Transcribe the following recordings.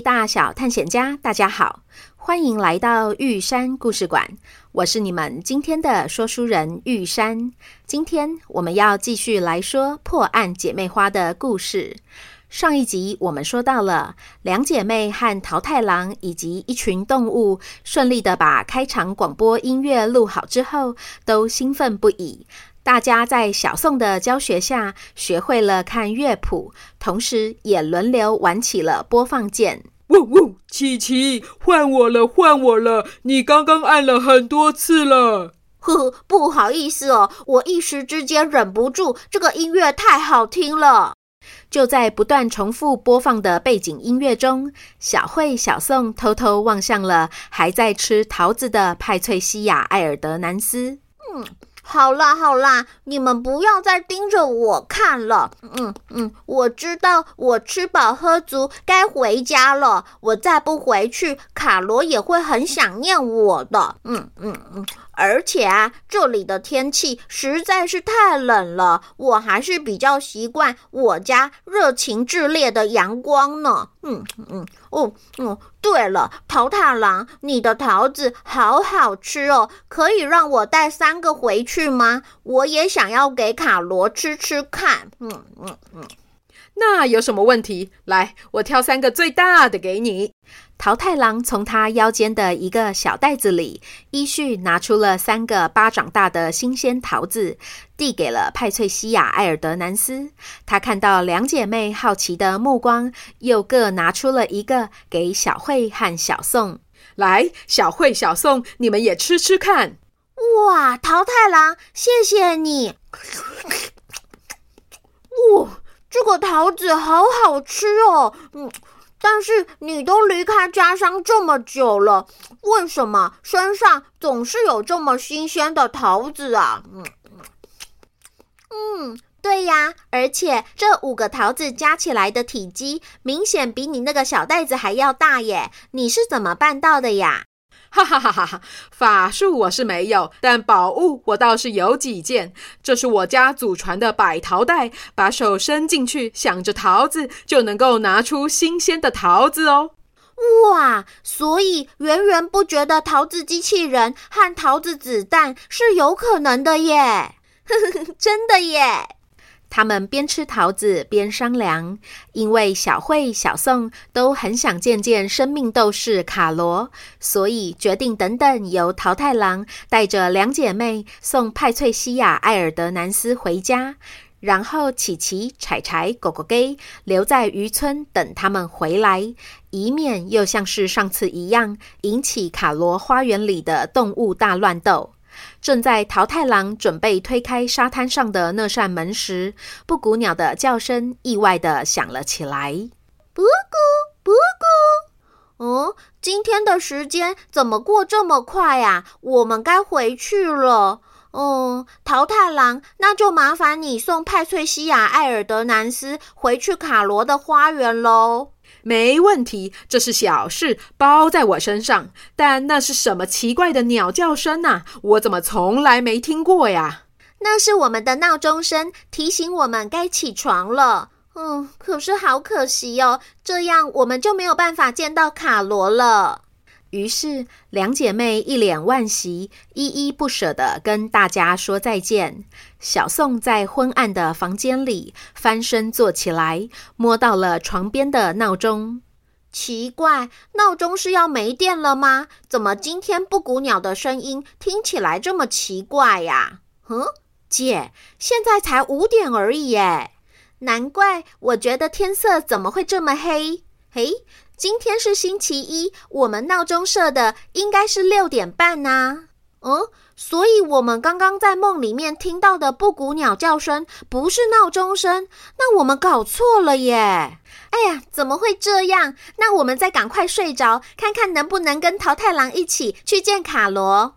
大小探险家，大家好，欢迎来到玉山故事馆。我是你们今天的说书人玉山。今天我们要继续来说破案姐妹花的故事。上一集我们说到了两姐妹和桃太郎以及一群动物顺利的把开场广播音乐录好之后，都兴奋不已。大家在小宋的教学下，学会了看乐谱，同时也轮流玩起了播放键。呜呜，琪琪，换我了，换我了！你刚刚按了很多次了。呵呵，不好意思哦，我一时之间忍不住，这个音乐太好听了。就在不断重复播放的背景音乐中，小慧、小宋偷偷望向了还在吃桃子的派翠西亚·艾尔德南斯。嗯。好啦好啦，你们不要再盯着我看了。嗯嗯，我知道我吃饱喝足，该回家了。我再不回去，卡罗也会很想念我的。嗯嗯嗯。而且啊，这里的天气实在是太冷了，我还是比较习惯我家热情炽烈的阳光呢。嗯嗯哦哦，对了，桃太郎，你的桃子好好吃哦，可以让我带三个回去吗？我也想要给卡罗吃吃看。嗯嗯嗯。那有什么问题？来，我挑三个最大的给你。桃太郎从他腰间的一个小袋子里依序拿出了三个巴掌大的新鲜桃子，递给了派翠西亚·艾尔德南斯。他看到两姐妹好奇的目光，又各拿出了一个给小慧和小宋。来，小慧、小宋，你们也吃吃看。哇，桃太郎，谢谢你。哇。这个桃子好好吃哦，嗯，但是你都离开家乡这么久了，为什么身上总是有这么新鲜的桃子啊？嗯嗯，对呀，而且这五个桃子加起来的体积明显比你那个小袋子还要大耶，你是怎么办到的呀？哈哈哈哈！法术我是没有，但宝物我倒是有几件。这是我家祖传的百桃袋，把手伸进去，想着桃子，就能够拿出新鲜的桃子哦。哇！所以源源不绝的桃子机器人和桃子子弹是有可能的耶！真的耶！他们边吃桃子边商量，因为小慧、小宋都很想见见生命斗士卡罗，所以决定等等由桃太郎带着两姐妹送派翠西亚·艾尔德南斯回家，然后琪琪、柴柴、狗狗给留在渔村等他们回来，以免又像是上次一样引起卡罗花园里的动物大乱斗。正在桃太郎准备推开沙滩上的那扇门时，布谷鸟的叫声意外地响了起来。布谷，布谷。哦，今天的时间怎么过这么快呀？我们该回去了。嗯，桃太郎，那就麻烦你送派翠西亚·艾尔德南斯回去卡罗的花园喽。没问题，这是小事，包在我身上。但那是什么奇怪的鸟叫声呐？我怎么从来没听过呀？那是我们的闹钟声，提醒我们该起床了。嗯，可是好可惜哦，这样我们就没有办法见到卡罗了。于是，两姐妹一脸惋惜，依依不舍地跟大家说再见。小宋在昏暗的房间里翻身坐起来，摸到了床边的闹钟。奇怪，闹钟是要没电了吗？怎么今天布谷鸟的声音听起来这么奇怪呀？嗯，姐，现在才五点而已耶。难怪我觉得天色怎么会这么黑？嘿，今天是星期一，我们闹钟设的应该是六点半呐、啊。嗯，所以我们刚刚在梦里面听到的布谷鸟叫声不是闹钟声，那我们搞错了耶！哎呀，怎么会这样？那我们再赶快睡着，看看能不能跟桃太郎一起去见卡罗。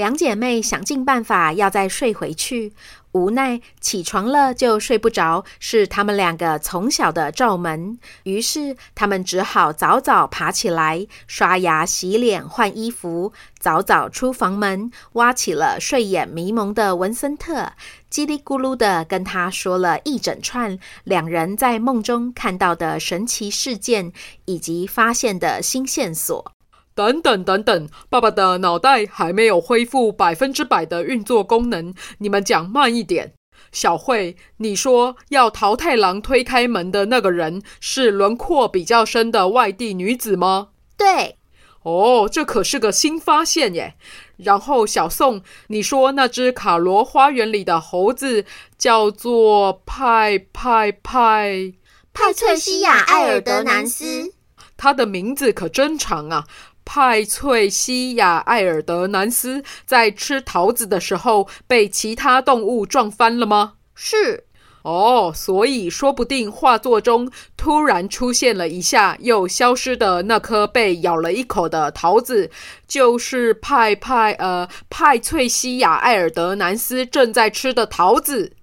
两姐妹想尽办法要再睡回去。无奈起床了就睡不着，是他们两个从小的罩门。于是他们只好早早爬起来，刷牙、洗脸、换衣服，早早出房门，挖起了睡眼迷蒙的文森特，叽里咕噜地跟他说了一整串两人在梦中看到的神奇事件以及发现的新线索。等等等等，爸爸的脑袋还没有恢复百分之百的运作功能，你们讲慢一点。小慧，你说要桃太郎推开门的那个人是轮廓比较深的外地女子吗？对。哦，这可是个新发现耶。然后小宋，你说那只卡罗花园里的猴子叫做派派派派翠西亚·艾尔德南斯，他的名字可真长啊。派翠西亚·艾尔德南斯在吃桃子的时候被其他动物撞翻了吗？是。哦，所以说不定画作中突然出现了一下又消失的那颗被咬了一口的桃子，就是派派呃派翠西亚·艾尔德南斯正在吃的桃子。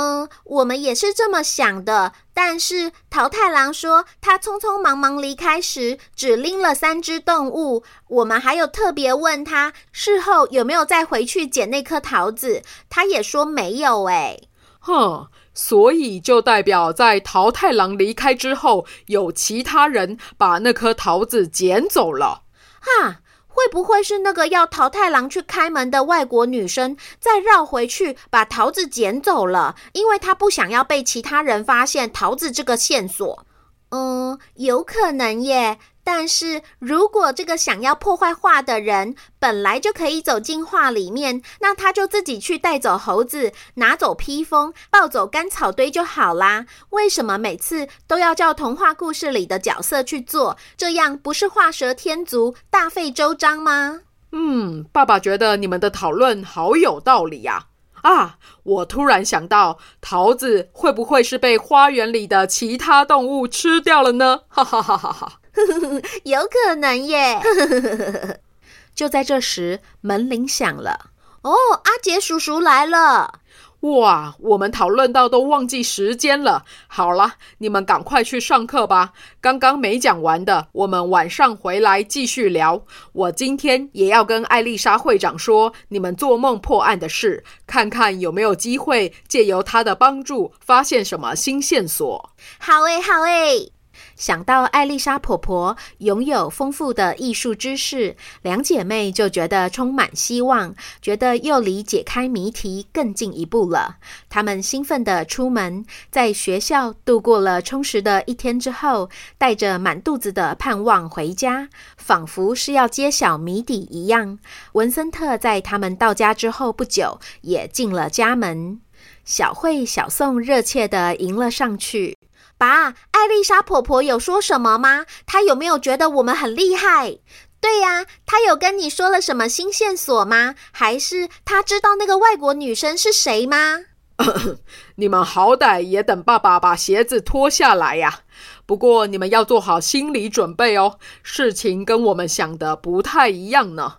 嗯，我们也是这么想的。但是桃太郎说，他匆匆忙忙离开时只拎了三只动物。我们还有特别问他，事后有没有再回去捡那颗桃子，他也说没有。哎，哼，所以就代表在桃太郎离开之后，有其他人把那颗桃子捡走了。哈。会不会是那个要桃太郎去开门的外国女生，再绕回去把桃子捡走了？因为她不想要被其他人发现桃子这个线索。嗯，有可能耶。但是如果这个想要破坏画的人本来就可以走进画里面，那他就自己去带走猴子，拿走披风，抱走干草堆就好啦。为什么每次都要叫童话故事里的角色去做？这样不是画蛇添足、大费周章吗？嗯，爸爸觉得你们的讨论好有道理呀。啊！我突然想到，桃子会不会是被花园里的其他动物吃掉了呢？哈哈哈哈哈！有可能耶！就在这时，门铃响了。哦，阿杰叔叔来了。哇，我们讨论到都忘记时间了。好了，你们赶快去上课吧。刚刚没讲完的，我们晚上回来继续聊。我今天也要跟艾丽莎会长说你们做梦破案的事，看看有没有机会借由她的帮助发现什么新线索。好诶，好诶。想到艾丽莎婆婆拥有丰富的艺术知识，两姐妹就觉得充满希望，觉得又离解开谜题更进一步了。她们兴奋地出门，在学校度过了充实的一天之后，带着满肚子的盼望回家，仿佛是要揭晓谜底一样。文森特在他们到家之后不久，也进了家门。小慧、小宋热切地迎了上去。爸，艾丽莎婆婆有说什么吗？她有没有觉得我们很厉害？对呀，她有跟你说了什么新线索吗？还是她知道那个外国女生是谁吗？你们好歹也等爸爸把鞋子脱下来呀！不过你们要做好心理准备哦，事情跟我们想的不太一样呢。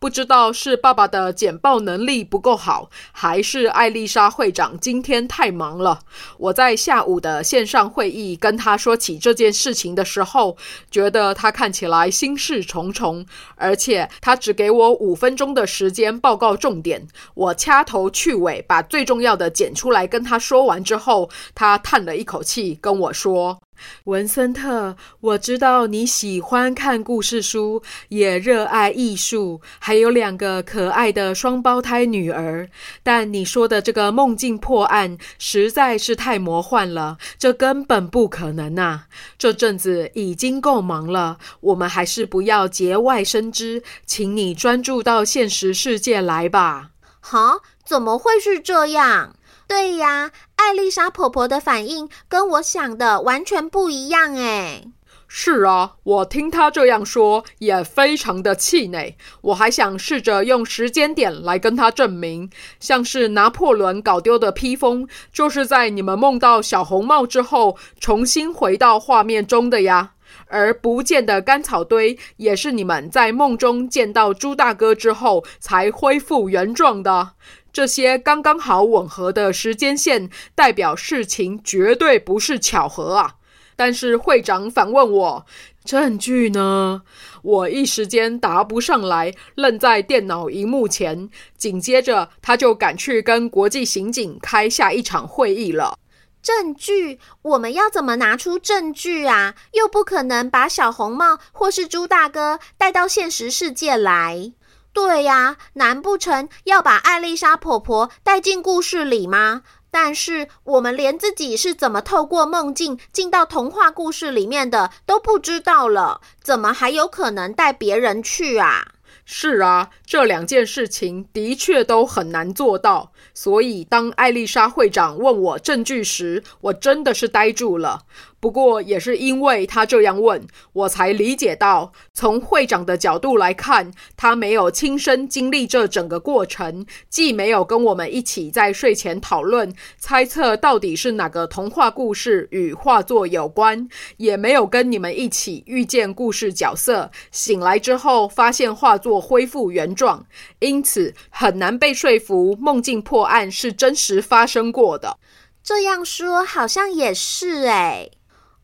不知道是爸爸的简报能力不够好，还是艾丽莎会长今天太忙了。我在下午的线上会议跟他说起这件事情的时候，觉得他看起来心事重重，而且他只给我五分钟的时间报告重点。我掐头去尾把最重要的剪出来跟他说完之后，他叹了一口气跟我说。文森特，我知道你喜欢看故事书，也热爱艺术，还有两个可爱的双胞胎女儿。但你说的这个梦境破案实在是太魔幻了，这根本不可能啊！这阵子已经够忙了，我们还是不要节外生枝，请你专注到现实世界来吧。哈？怎么会是这样？对呀，艾丽莎婆婆的反应跟我想的完全不一样诶。是啊，我听她这样说也非常的气馁。我还想试着用时间点来跟她证明，像是拿破仑搞丢的披风，就是在你们梦到小红帽之后重新回到画面中的呀。而不见的干草堆，也是你们在梦中见到猪大哥之后才恢复原状的。这些刚刚好吻合的时间线，代表事情绝对不是巧合啊！但是会长反问我：“证据呢？”我一时间答不上来，愣在电脑荧幕前。紧接着，他就赶去跟国际刑警开下一场会议了。证据？我们要怎么拿出证据啊？又不可能把小红帽或是猪大哥带到现实世界来。对呀，难不成要把艾丽莎婆婆带进故事里吗？但是我们连自己是怎么透过梦境进到童话故事里面的都不知道了，怎么还有可能带别人去啊？是啊，这两件事情的确都很难做到。所以当艾丽莎会长问我证据时，我真的是呆住了。不过，也是因为他这样问，我才理解到，从会长的角度来看，他没有亲身经历这整个过程，既没有跟我们一起在睡前讨论猜测到底是哪个童话故事与画作有关，也没有跟你们一起遇见故事角色，醒来之后发现画作恢复原状，因此很难被说服梦境破案是真实发生过的。这样说好像也是诶。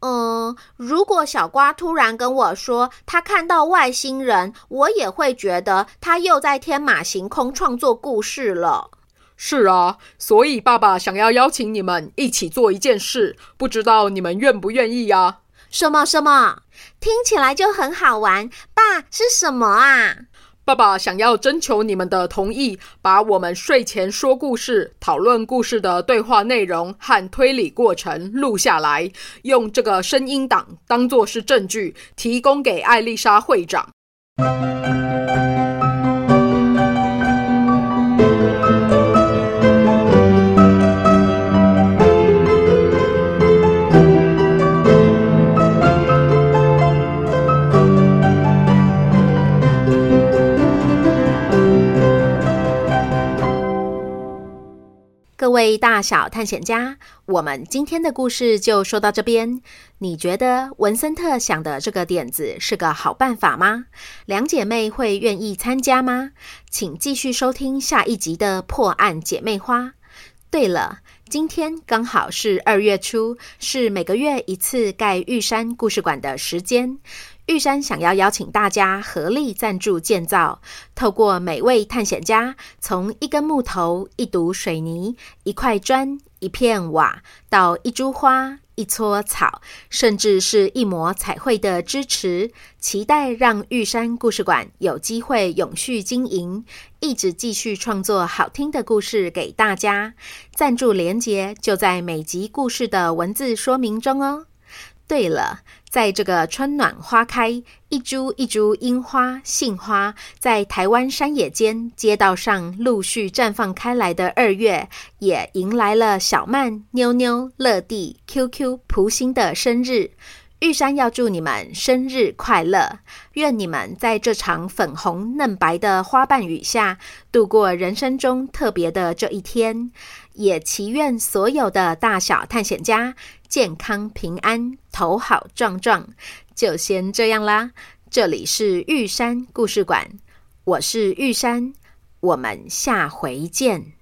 嗯，如果小瓜突然跟我说他看到外星人，我也会觉得他又在天马行空创作故事了。是啊，所以爸爸想要邀请你们一起做一件事，不知道你们愿不愿意呀？什么什么？听起来就很好玩。爸，是什么啊？爸爸想要征求你们的同意，把我们睡前说故事、讨论故事的对话内容和推理过程录下来，用这个声音档当作是证据，提供给艾丽莎会长。位大小探险家，我们今天的故事就说到这边。你觉得文森特想的这个点子是个好办法吗？两姐妹会愿意参加吗？请继续收听下一集的破案姐妹花。对了，今天刚好是二月初，是每个月一次盖玉山故事馆的时间。玉山想要邀请大家合力赞助建造，透过每位探险家从一根木头、一堵水泥、一块砖、一片瓦，到一株花、一撮草，甚至是一抹彩绘的支持，期待让玉山故事馆有机会永续经营，一直继续创作好听的故事给大家。赞助连结就在每集故事的文字说明中哦。对了，在这个春暖花开、一株一株樱花、杏花在台湾山野间街道上陆续绽放开来的二月，也迎来了小曼、妞妞、乐蒂、QQ、蒲星的生日。玉山要祝你们生日快乐，愿你们在这场粉红嫩白的花瓣雨下度过人生中特别的这一天，也祈愿所有的大小探险家健康平安，头好壮壮。就先这样啦，这里是玉山故事馆，我是玉山，我们下回见。